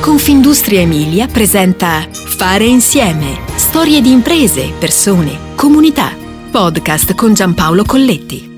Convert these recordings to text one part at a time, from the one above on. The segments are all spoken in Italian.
Confindustria Emilia presenta Fare insieme. Storie di imprese, persone, comunità. Podcast con Giampaolo Colletti.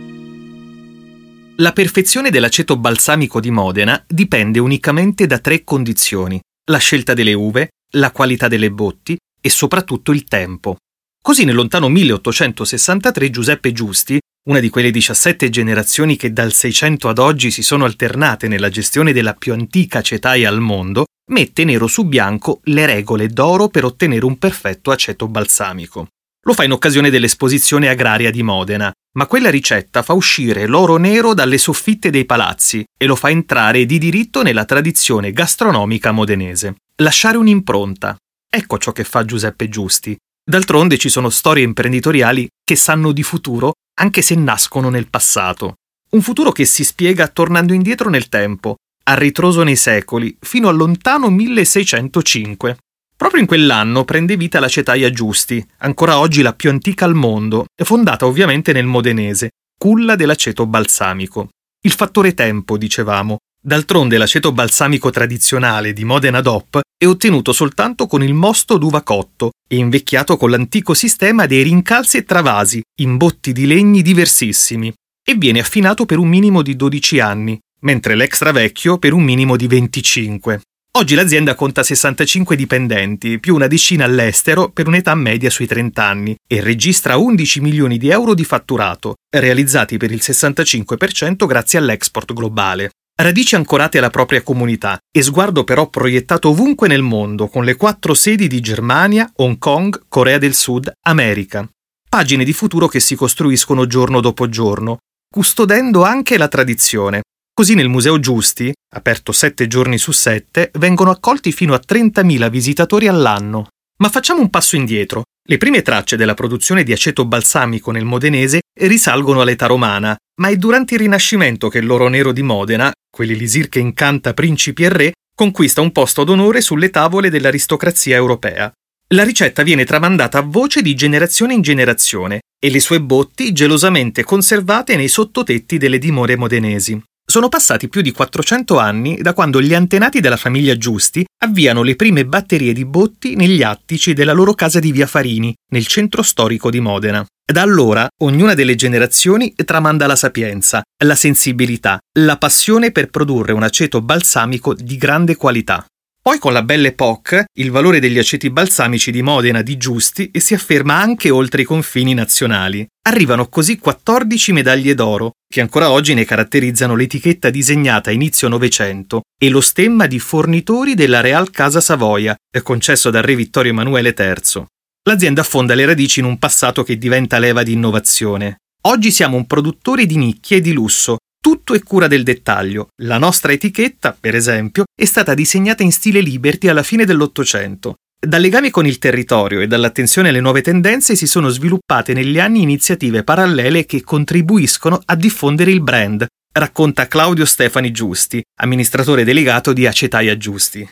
La perfezione dell'aceto balsamico di Modena dipende unicamente da tre condizioni: la scelta delle uve, la qualità delle botti e soprattutto il tempo. Così nel lontano 1863 Giuseppe Giusti, una di quelle 17 generazioni che dal 600 ad oggi si sono alternate nella gestione della più antica acetaia al mondo, mette nero su bianco le regole d'oro per ottenere un perfetto aceto balsamico. Lo fa in occasione dell'esposizione agraria di Modena, ma quella ricetta fa uscire l'oro nero dalle soffitte dei palazzi e lo fa entrare di diritto nella tradizione gastronomica modenese. Lasciare un'impronta. Ecco ciò che fa Giuseppe Giusti. D'altronde ci sono storie imprenditoriali che sanno di futuro anche se nascono nel passato. Un futuro che si spiega tornando indietro nel tempo, a ritroso nei secoli, fino al lontano 1605. Proprio in quell'anno prende vita la Cetaia Giusti, ancora oggi la più antica al mondo, fondata ovviamente nel modenese, culla dell'aceto balsamico. Il fattore tempo, dicevamo. D'altronde l'aceto balsamico tradizionale di Modena DOP è ottenuto soltanto con il mosto d'uva cotto e invecchiato con l'antico sistema dei rincalzi e travasi in botti di legni diversissimi e viene affinato per un minimo di 12 anni, mentre l'extra vecchio per un minimo di 25. Oggi l'azienda conta 65 dipendenti, più una decina all'estero per un'età media sui 30 anni e registra 11 milioni di euro di fatturato, realizzati per il 65% grazie all'export globale. Radici ancorate alla propria comunità e sguardo però proiettato ovunque nel mondo, con le quattro sedi di Germania, Hong Kong, Corea del Sud, America. Pagine di futuro che si costruiscono giorno dopo giorno, custodendo anche la tradizione. Così nel Museo Giusti, aperto sette giorni su sette, vengono accolti fino a 30.000 visitatori all'anno. Ma facciamo un passo indietro. Le prime tracce della produzione di aceto balsamico nel modenese risalgono all'età romana, ma è durante il Rinascimento che l'oro nero di Modena, quell'elisir che incanta principi e re, conquista un posto d'onore sulle tavole dell'aristocrazia europea. La ricetta viene tramandata a voce di generazione in generazione e le sue botti gelosamente conservate nei sottotetti delle dimore modenesi. Sono passati più di 400 anni da quando gli antenati della famiglia Giusti avviano le prime batterie di botti negli attici della loro casa di Via Farini, nel centro storico di Modena. Da allora ognuna delle generazioni tramanda la sapienza, la sensibilità, la passione per produrre un aceto balsamico di grande qualità. Poi con la Belle Époque il valore degli aceti balsamici di Modena di Giusti si afferma anche oltre i confini nazionali. Arrivano così 14 medaglie d'oro, che ancora oggi ne caratterizzano l'etichetta disegnata a inizio Novecento e lo stemma di fornitori della Real Casa Savoia, concesso dal re Vittorio Emanuele III. L'azienda affonda le radici in un passato che diventa leva di innovazione. Oggi siamo un produttore di nicchie e di lusso, tutto è cura del dettaglio. La nostra etichetta, per esempio, è stata disegnata in stile Liberty alla fine dell'Ottocento. Dal legame con il territorio e dall'attenzione alle nuove tendenze si sono sviluppate negli anni iniziative parallele che contribuiscono a diffondere il brand, racconta Claudio Stefani Giusti, amministratore delegato di Acetaia Giusti.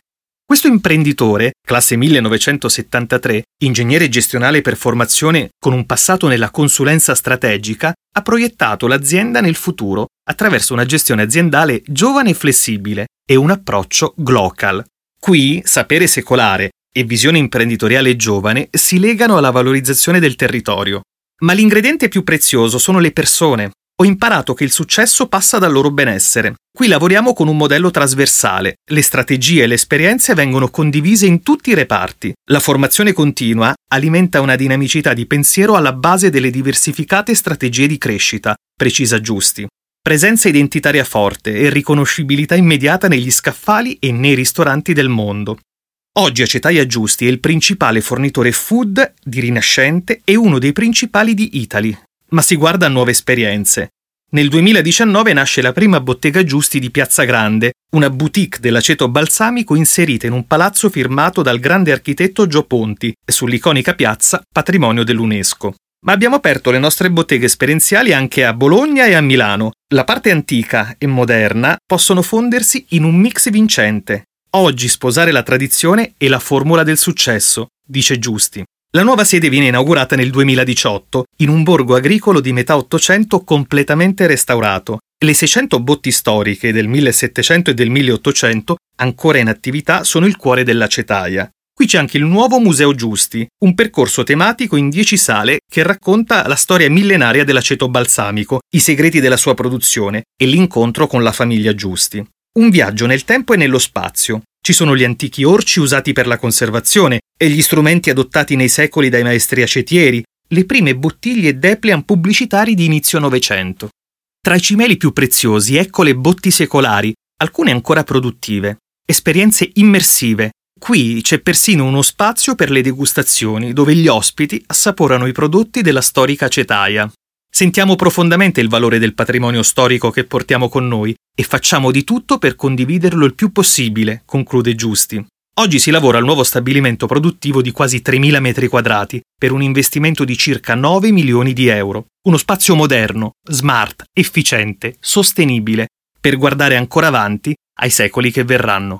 Questo imprenditore, classe 1973, ingegnere gestionale per formazione con un passato nella consulenza strategica, ha proiettato l'azienda nel futuro attraverso una gestione aziendale giovane e flessibile e un approccio glocal. Qui sapere secolare e visione imprenditoriale giovane si legano alla valorizzazione del territorio. Ma l'ingrediente più prezioso sono le persone, ho imparato che il successo passa dal loro benessere. Qui lavoriamo con un modello trasversale. Le strategie e le esperienze vengono condivise in tutti i reparti. La formazione continua alimenta una dinamicità di pensiero alla base delle diversificate strategie di crescita, precisa Giusti. Presenza identitaria forte e riconoscibilità immediata negli scaffali e nei ristoranti del mondo. Oggi Acetaia Giusti è il principale fornitore food di Rinascente e uno dei principali di Italy, ma si guarda a nuove esperienze. Nel 2019 nasce la prima bottega Giusti di Piazza Grande, una boutique dell'aceto balsamico inserita in un palazzo firmato dal grande architetto Gio Ponti, sull'iconica piazza patrimonio dell'UNESCO. Ma abbiamo aperto le nostre botteghe esperienziali anche a Bologna e a Milano. La parte antica e moderna possono fondersi in un mix vincente. Oggi sposare la tradizione è la formula del successo, dice Giusti. La nuova sede viene inaugurata nel 2018 in un borgo agricolo di metà Ottocento completamente restaurato, Le 600 botti storiche del 1700 e del 1800, ancora in attività, sono il cuore dell'acetaia. Qui c'è anche il nuovo Museo Giusti, un percorso tematico in 10 sale che racconta la storia millenaria dell'aceto balsamico, i segreti della sua produzione e l'incontro con la famiglia Giusti. Un viaggio nel tempo e nello spazio. Ci sono gli antichi orci usati per la conservazione e gli strumenti adottati nei secoli dai maestri acetieri, le prime bottiglie Deplian pubblicitari di inizio Novecento. Tra i cimeli più preziosi ecco le botti secolari, alcune ancora produttive. Esperienze immersive, Qui c'è persino uno spazio per le degustazioni dove gli ospiti assaporano i prodotti della storica acetaia. Sentiamo profondamente il valore del patrimonio storico che portiamo con noi e facciamo di tutto per condividerlo il più possibile, conclude Giusti. Oggi si lavora al nuovo stabilimento produttivo di quasi 3.000 metri quadrati per un investimento di circa 9 milioni di euro. Uno spazio moderno, smart, efficiente, sostenibile, per guardare ancora avanti ai secoli che verranno.